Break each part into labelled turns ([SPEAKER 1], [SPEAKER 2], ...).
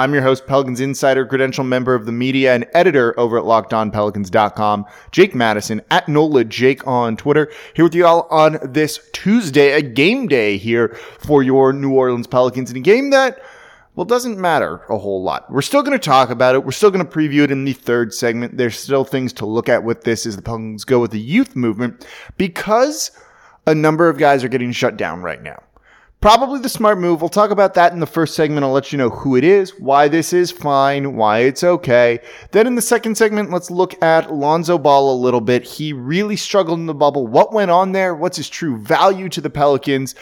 [SPEAKER 1] I'm your host, Pelicans Insider, credential member of the media and editor over at LockedOnPelicans.com, Jake Madison at NOLA Jake on Twitter. Here with you all on this Tuesday, a game day here for your New Orleans Pelicans in a game that well, doesn't matter a whole lot. We're still going to talk about it. We're still going to preview it in the third segment. There's still things to look at with this as the Pelicans go with the youth movement because a number of guys are getting shut down right now. Probably the smart move. We'll talk about that in the first segment. I'll let you know who it is, why this is fine, why it's okay. Then in the second segment, let's look at Lonzo Ball a little bit. He really struggled in the bubble. What went on there? What's his true value to the Pelicans?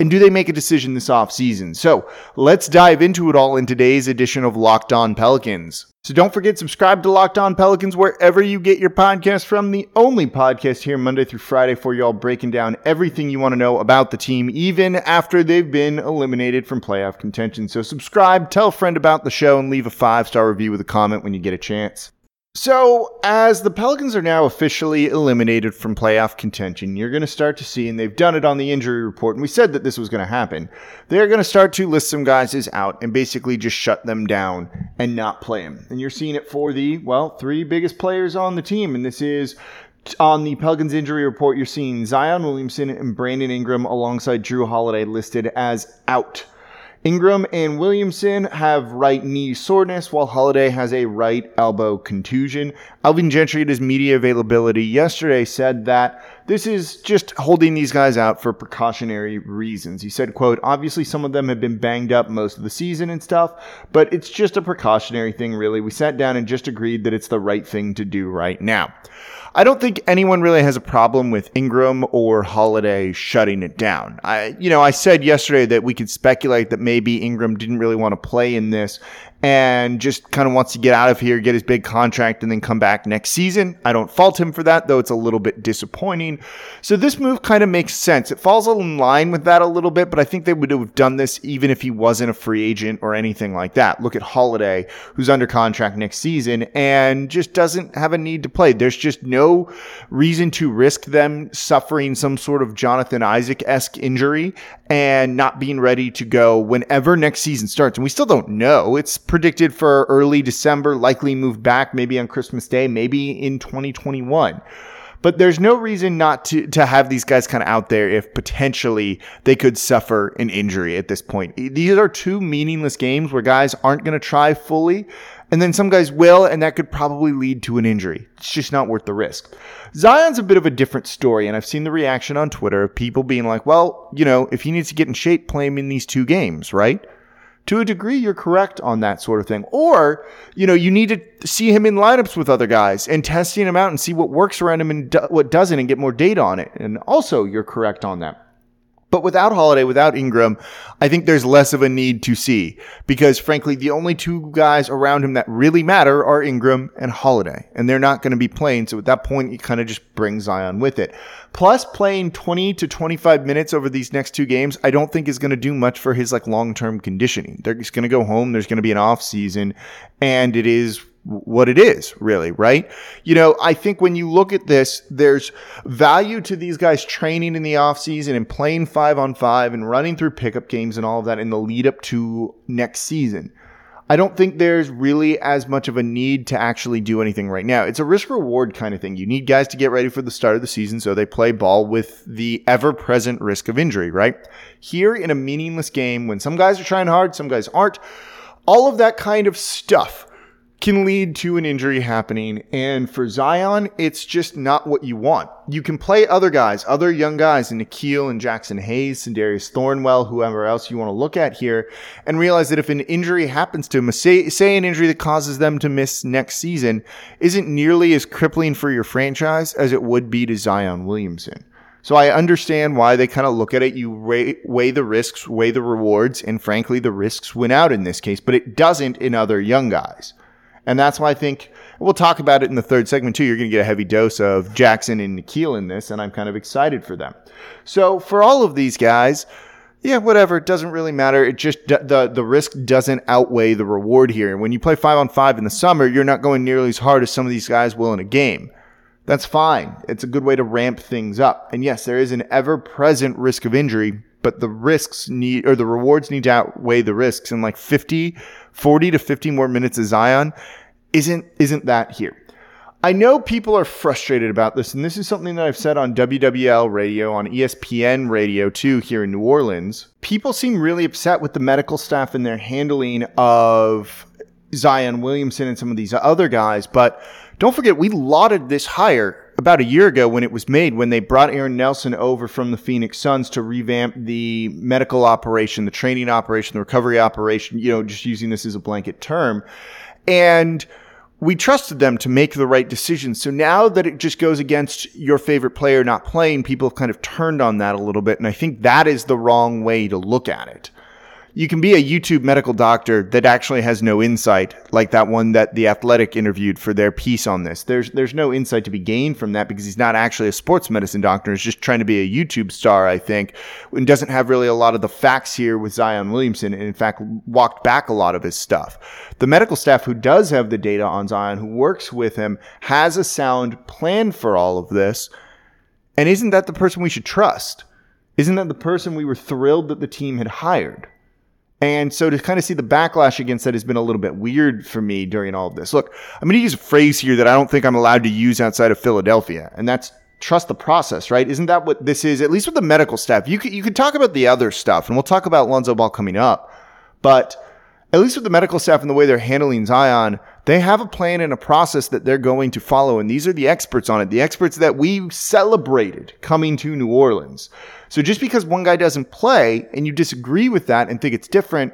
[SPEAKER 1] And do they make a decision this offseason? So let's dive into it all in today's edition of Locked On Pelicans. So don't forget, subscribe to Locked On Pelicans wherever you get your podcast from. The only podcast here Monday through Friday for y'all breaking down everything you want to know about the team, even after they've been eliminated from playoff contention. So subscribe, tell a friend about the show, and leave a five star review with a comment when you get a chance. So, as the Pelicans are now officially eliminated from playoff contention, you're going to start to see, and they've done it on the injury report, and we said that this was going to happen. They're going to start to list some guys as out and basically just shut them down and not play them. And you're seeing it for the, well, three biggest players on the team, and this is on the Pelicans injury report, you're seeing Zion Williamson and Brandon Ingram alongside Jrue Holiday listed as out. Ingram and Williamson have right knee soreness, while Holiday has a right elbow contusion. Alvin Gentry, at his media availability yesterday, said that this is just holding these guys out for precautionary reasons. He said, quote, obviously some of them have been banged up most of the season and stuff, but it's just a precautionary thing, really. We sat down and just agreed that it's the right thing to do right now. I don't think anyone really has a problem with Ingram or Holiday shutting it down. I, you know, I said yesterday that we could speculate that maybe Ingram didn't really want to play in this and just kind of wants to get out of here, get his big contract, and then come back next season. I don't fault him for that, though it's a little bit disappointing. So this move kind of makes sense. It falls in line with that a little bit, but I think they would have done this even if he wasn't a free agent or anything like that. Look at Holiday, who's under contract next season and just doesn't have a need to play. There's just no reason to risk them suffering some sort of Jonathan Isaac esque injury and not being ready to go whenever next season starts. And we still don't know. It's predicted for early December, likely moved back maybe on Christmas Day, maybe in 2021. But there's no reason not to, to have these guys kind of out there if potentially they could suffer an injury at this point. These are two meaningless games where guys aren't going to try fully. And then some guys will, and that could probably lead to an injury. It's just not worth the risk. Zion's a bit of a different story, and I've seen the reaction on Twitter of people being like, well, you know, if he needs to get in shape, play him in these two games, right? to a degree, you're correct on that sort of thing. Or, you know, you need to see him in lineups with other guys and testing him out and see what works around him and do- what doesn't and get more data on it. And also, you're correct on that. But without Holiday, without Ingram, I think there's less of a need to see because frankly, the only two guys around him that really matter are Ingram and Holiday, and they're not going to be playing. So at that point, you kind of just bring Zion with it. Plus, playing 20 to 25 minutes over these next two games, I don't think is going to do much for his like long-term conditioning. They're just going to go home. There's going to be an off season and it is what it is, really, right? You know, I think when you look at this, there's value to these guys training in the offseason and playing five on five and running through pickup games and all of that in the lead up to next season. I don't think there's really as much of a need to actually do anything right now. It's a risk reward kind of thing. You need guys to get ready for the start of the season so they play ball with the ever present risk of injury, right? Here in a meaningless game, when some guys are trying hard, some guys aren't, all of that kind of stuff can lead to an injury happening. And for Zion, it's just not what you want. You can play other guys, other young guys, and Nickeil and Jaxson Hayes and Darius Thornwell, whoever else you want to look at here, and realize that if an injury happens to him, say, say an injury that causes them to miss next season, isn't nearly as crippling for your franchise as it would be to Zion Williamson. So I understand why they kind of look at it. You weigh, weigh, the risks, weigh the rewards, and frankly, the risks win out in this case, but it doesn't in other young guys. And that's why I think we'll talk about it in the third segment too. You're going to get a heavy dose of Jaxson and Nickeil in this, and I'm kind of excited for them. So for all of these guys, yeah, whatever. It doesn't really matter. It just the the risk doesn't outweigh the reward here. And when you play five on five in the summer, you're not going nearly as hard as some of these guys will in a game. That's fine. It's a good way to ramp things up. And yes, there is an ever present risk of injury, but the risks need, or the rewards need to outweigh the risks. And like 50, 40 to 50 more minutes of Zion isn't, isn't that here. I know people are frustrated about this, and this is something that I've said on WWL radio, on ESPN radio too, here in New Orleans. People seem really upset with the medical staff and their handling of Zion Williamson and some of these other guys, but don't forget, we lauded this hire about a year ago when it was made, when they brought Aaron Nelson over from the Phoenix Suns to revamp the medical operation, the training operation, the recovery operation, you know, just using this as a blanket term. And we trusted them to make the right decisions. So now that it just goes against your favorite player not playing, people have kind of turned on that a little bit. And I think that is the wrong way to look at it you can be a YouTube medical doctor that actually has no insight, like that one that the Athletic interviewed for their piece on this. There's there's no insight to be gained from that because he's not actually a sports medicine doctor. He's just trying to be a YouTube star, I think, and doesn't have really a lot of the facts here with Zion Williamson, and in fact walked back a lot of his stuff. The medical staff who does have the data on Zion, who works with him, has a sound plan for all of this. And isn't that the person we should trust? Isn't that the person we were thrilled that the team had hired? And so to kind of see the backlash against that has been a little bit weird for me during all of this. Look, I'm going to use a phrase here that I don't think I'm allowed to use outside of Philadelphia, and that's trust the process, right? Isn't that what this is? At least with the medical staff, you could you could talk about the other stuff, and we'll talk about Lonzo Ball coming up, but at least with the medical staff and the way they're handling Zion, they have a plan and a process that they're going to follow. And these are the experts on it, the experts that we celebrated coming to New Orleans. So just because one guy doesn't play and you disagree with that and think it's different,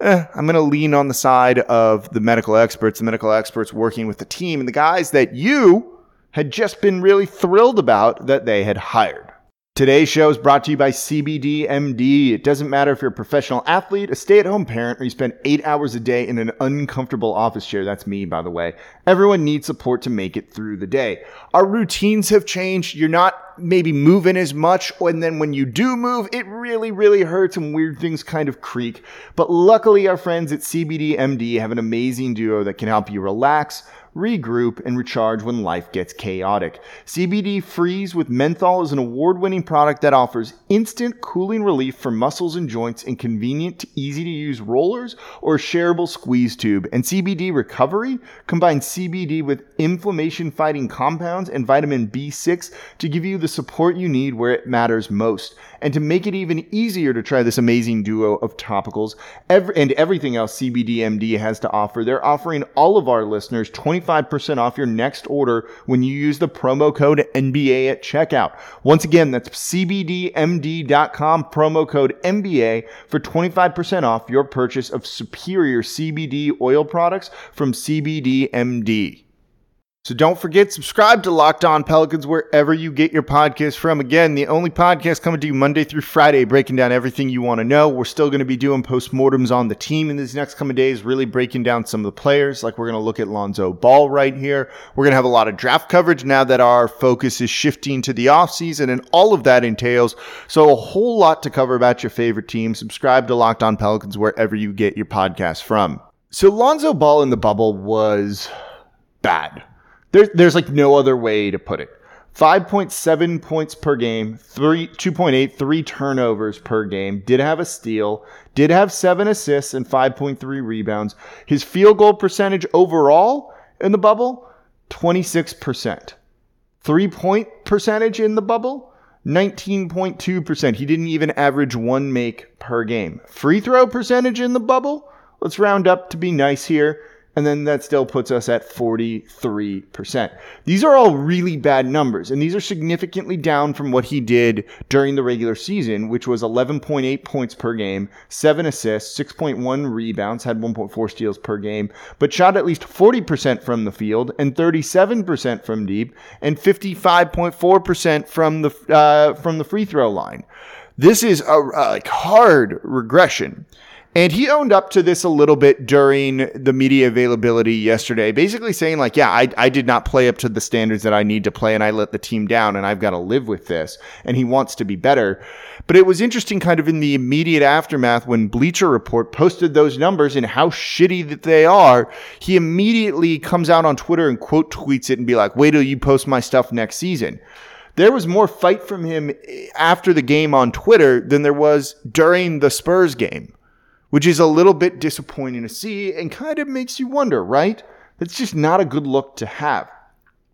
[SPEAKER 1] eh, I'm going to lean on the side of the medical experts, the medical experts working with the team and the guys that you had just been really thrilled about that they had hired. Today's show is brought to you by CBDMD. It doesn't matter if you're a professional athlete, a stay at home parent, or you spend eight hours a day in an uncomfortable office chair. That's me, by the way. Everyone needs support to make it through the day. Our routines have changed. You're not maybe moving as much. And then when you do move, it really, really hurts and weird things kind of creak. But luckily, our friends at CBDMD have an amazing duo that can help you relax regroup, and recharge when life gets chaotic. CBD Freeze with Menthol is an award winning product that offers instant cooling relief for muscles and joints in convenient, easy to use rollers or shareable squeeze tube. And CBD Recovery combines CBD with inflammation fighting compounds and vitamin B6 to give you the support you need where it matters most. And to make it even easier to try this amazing duo of topicals every, and everything else CBDMD has to offer, they're offering all of our listeners 25% off your next order when you use the promo code NBA at checkout. Once again, that's CBDMD.com, promo code NBA for 25% off your purchase of superior CBD oil products from CBDMD. So don't forget, subscribe to Locked On Pelicans wherever you get your podcast from. Again, the only podcast coming to you Monday through Friday, breaking down everything you want to know. We're still going to be doing postmortems on the team in these next coming days, really breaking down some of the players. Like we're going to look at Lonzo Ball right here. We're going to have a lot of draft coverage now that our focus is shifting to the offseason and all of that entails. So a whole lot to cover about your favorite team. Subscribe to Locked On Pelicans wherever you get your podcast from. So Lonzo Ball in the bubble was bad there, there's like no other way to put it. 5.7 points per game, three, 2.8, three turnovers per game, did have a steal, did have seven assists and 5.3 rebounds. His field goal percentage overall in the bubble, 26%. Three point percentage in the bubble, 19.2%. He didn't even average one make per game. Free throw percentage in the bubble, let's round up to be nice here, and then that still puts us at 43%. These are all really bad numbers, and these are significantly down from what he did during the regular season, which was 11.8 points per game, 7 assists, 6.1 rebounds, had 1.4 steals per game, but shot at least 40% from the field and 37% from deep and 55.4% from the uh, from the free throw line. This is a, a hard regression. And he owned up to this a little bit during the media availability yesterday, basically saying, like, yeah, I, I did not play up to the standards that I need to play and I let the team down and I've got to live with this. And he wants to be better. But it was interesting kind of in the immediate aftermath when Bleacher Report posted those numbers and how shitty that they are. He immediately comes out on Twitter and quote tweets it and be like, wait till you post my stuff next season there was more fight from him eh, after the game on Twitter than there was during the Spurs game which is a little bit disappointing to see and kind of makes you wonder, right? That's just not a good look to have.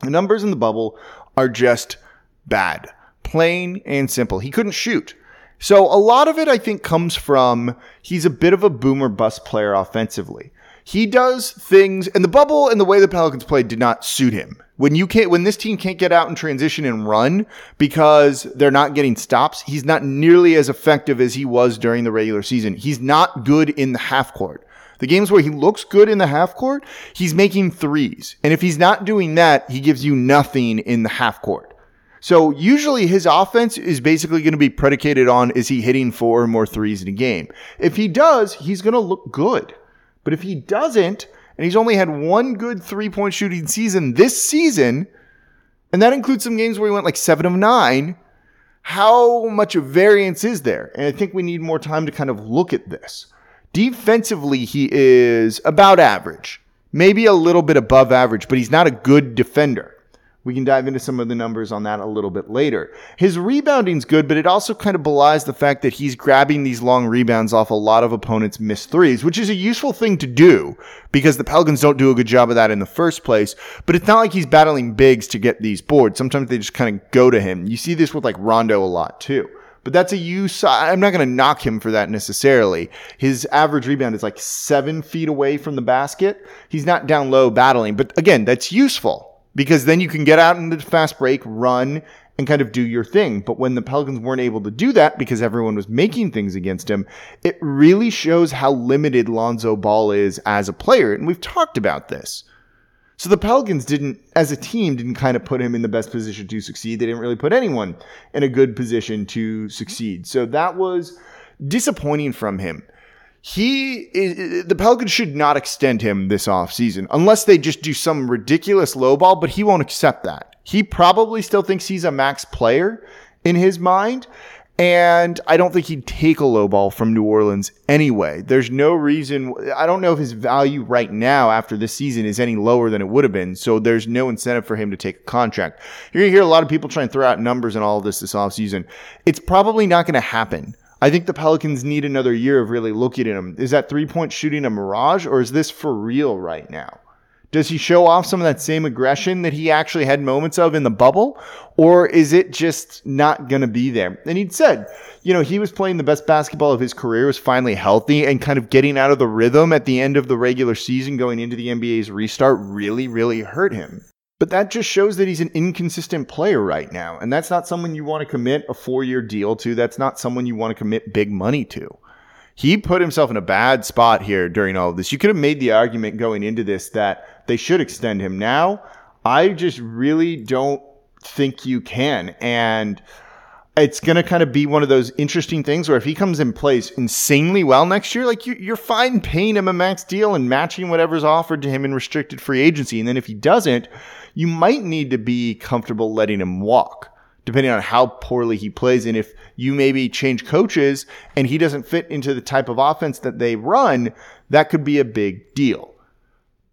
[SPEAKER 1] The numbers in the bubble are just bad, plain and simple. He couldn't shoot. So a lot of it, I think, comes from he's a bit of a boomer bust player offensively. He does things, and the bubble and the way the Pelicans played did not suit him. When you can't, when this team can't get out and transition and run because they're not getting stops, he's not nearly as effective as he was during the regular season. He's not good in the half court. The games where he looks good in the half court, he's making threes. And if he's not doing that, he gives you nothing in the half court. So usually his offense is basically going to be predicated on is he hitting four or more threes in a game? If he does, he's going to look good. But if he doesn't, and he's only had one good three point shooting season this season, and that includes some games where he went like seven of nine, how much of variance is there? And I think we need more time to kind of look at this. Defensively, he is about average, maybe a little bit above average, but he's not a good defender. We can dive into some of the numbers on that a little bit later. His rebounding's good, but it also kind of belies the fact that he's grabbing these long rebounds off a lot of opponents' missed threes, which is a useful thing to do because the Pelicans don't do a good job of that in the first place. But it's not like he's battling bigs to get these boards. Sometimes they just kind of go to him. You see this with like Rondo a lot too. But that's a use. I'm not going to knock him for that necessarily. His average rebound is like seven feet away from the basket. He's not down low battling, but again, that's useful because then you can get out into the fast break, run, and kind of do your thing. But when the Pelicans weren't able to do that because everyone was making things against him, it really shows how limited Lonzo Ball is as a player. And we've talked about this. So the Pelicans didn't, as a team, didn't kind of put him in the best position to succeed. They didn't really put anyone in a good position to succeed. So that was disappointing from him he is, the Pelicans should not extend him this offseason unless they just do some ridiculous lowball, but he won't accept that. He probably still thinks he's a max player in his mind. And I don't think he'd take a lowball from New Orleans anyway. There's no reason. I don't know if his value right now after this season is any lower than it would have been. So there's no incentive for him to take a contract. You're going to hear a lot of people try and throw out numbers and all of this this offseason. It's probably not going to happen. I think the Pelicans need another year of really looking at him. Is that three point shooting a mirage or is this for real right now? Does he show off some of that same aggression that he actually had moments of in the bubble? Or is it just not going to be there? And he'd said, you know, he was playing the best basketball of his career, was finally healthy and kind of getting out of the rhythm at the end of the regular season going into the NBA's restart really, really hurt him. But that just shows that he's an inconsistent player right now. And that's not someone you want to commit a four year deal to. That's not someone you want to commit big money to. He put himself in a bad spot here during all of this. You could have made the argument going into this that they should extend him. Now, I just really don't think you can. And it's going to kind of be one of those interesting things where if he comes in plays insanely well next year, like you, are fine paying him a max deal and matching whatever's offered to him in restricted free agency. And then if he doesn't, you might need to be comfortable letting him walk depending on how poorly he plays. And if you maybe change coaches and he doesn't fit into the type of offense that they run, that could be a big deal.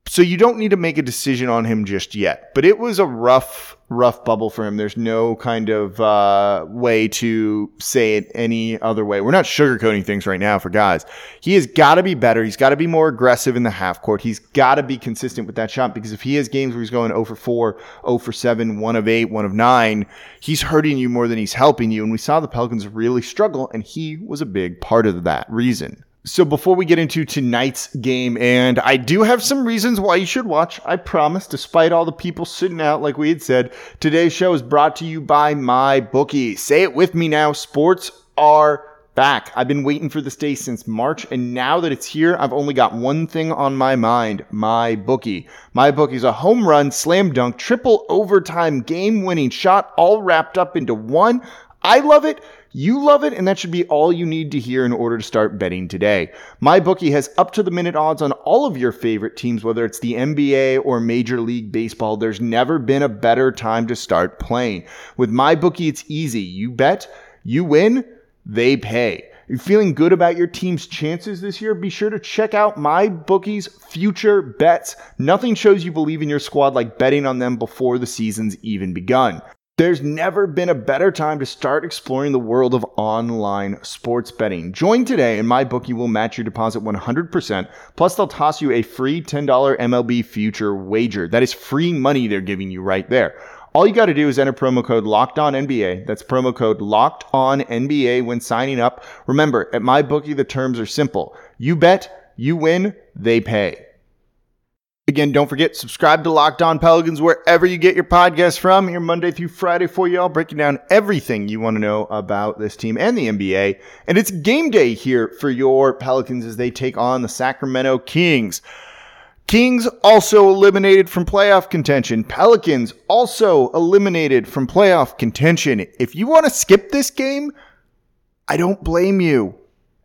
[SPEAKER 1] So you don't need to make a decision on him just yet. But it was a rough rough bubble for him. There's no kind of uh, way to say it any other way. We're not sugarcoating things right now for guys. He has got to be better. He's got to be more aggressive in the half court. He's got to be consistent with that shot because if he has games where he's going 0 for 4, 0 for 7, 1 of 8, 1 of 9, he's hurting you more than he's helping you. And we saw the Pelicans really struggle, and he was a big part of that reason. So before we get into tonight's game, and I do have some reasons why you should watch, I promise, despite all the people sitting out like we had said, today's show is brought to you by my bookie. Say it with me now, sports are back. I've been waiting for this day since March, and now that it's here, I've only got one thing on my mind my bookie. My bookie's a home run, slam dunk, triple overtime, game winning shot, all wrapped up into one. I love it. You love it, and that should be all you need to hear in order to start betting today. MyBookie has up to the minute odds on all of your favorite teams, whether it's the NBA or Major League Baseball. There's never been a better time to start playing. With MyBookie, it's easy. You bet, you win, they pay. You're feeling good about your team's chances this year? Be sure to check out my bookie's future bets. Nothing shows you believe in your squad like betting on them before the season's even begun. There's never been a better time to start exploring the world of online sports betting. Join today and my bookie will match your deposit 100%. Plus, they'll toss you a free $10 MLB future wager. That is free money they're giving you right there. All you got to do is enter promo code Locked On NBA. That's promo code Locked On NBA when signing up. Remember, at my bookie, the terms are simple. You bet, you win, they pay. Again, don't forget, subscribe to Locked On Pelicans wherever you get your podcasts from. Here Monday through Friday for you all, breaking down everything you want to know about this team and the NBA. And it's game day here for your Pelicans as they take on the Sacramento Kings. Kings also eliminated from playoff contention. Pelicans also eliminated from playoff contention. If you want to skip this game, I don't blame you.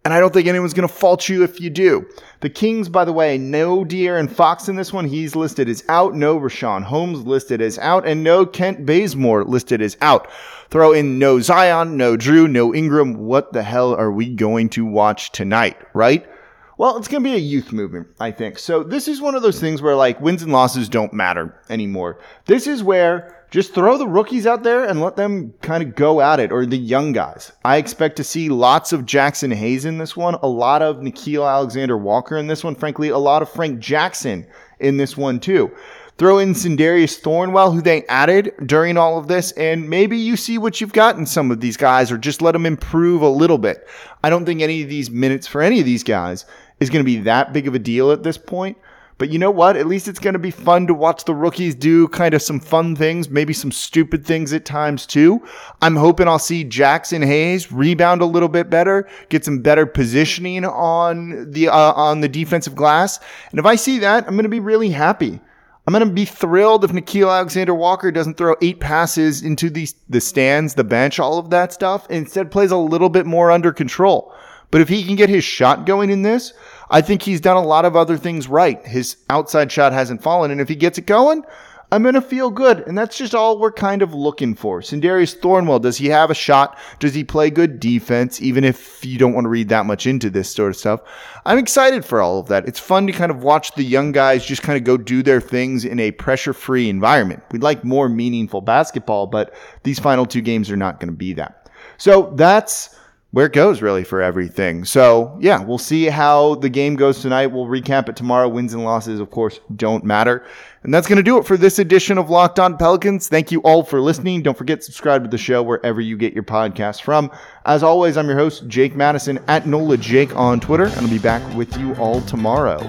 [SPEAKER 1] And I don't think anyone's going to fault you if you do. The Kings, by the way, no De'Aaron Fox in this one. He's listed as out. No Richaun Holmes listed as out. And no Kent Bazemore listed as out. Throw in no Zion, no Jrue, no Ingram. What the hell are we going to watch tonight, right? Well, it's going to be a youth movement, I think. So this is one of those things where like wins and losses don't matter anymore. This is where just throw the rookies out there and let them kind of go at it, or the young guys. I expect to see lots of Jaxson Hayes in this one, a lot of Nickeil Alexander Walker in this one, frankly, a lot of Frank Jackson in this one too. Throw in Sindarius Thornwell, who they added during all of this, and maybe you see what you've got in some of these guys, or just let them improve a little bit. I don't think any of these minutes for any of these guys is going to be that big of a deal at this point. But you know what? At least it's going to be fun to watch the rookies do kind of some fun things, maybe some stupid things at times too. I'm hoping I'll see Jaxson Hayes rebound a little bit better, get some better positioning on the uh, on the defensive glass. And if I see that, I'm going to be really happy. I'm going to be thrilled if Nickeil Alexander Walker doesn't throw eight passes into the, the stands, the bench, all of that stuff, instead plays a little bit more under control. But if he can get his shot going in this, I think he's done a lot of other things right. His outside shot hasn't fallen, and if he gets it going, I'm going to feel good. And that's just all we're kind of looking for. Sindarius Thornwell, does he have a shot? Does he play good defense, even if you don't want to read that much into this sort of stuff? I'm excited for all of that. It's fun to kind of watch the young guys just kind of go do their things in a pressure free environment. We'd like more meaningful basketball, but these final two games are not going to be that. So that's where it goes really for everything. So yeah, we'll see how the game goes tonight. We'll recap it tomorrow. Wins and losses, of course, don't matter. And that's going to do it for this edition of Locked On Pelicans. Thank you all for listening. Don't forget to subscribe to the show wherever you get your podcast from. As always, I'm your host, Jake Madison at NOLA Jake on Twitter, and I'll be back with you all tomorrow.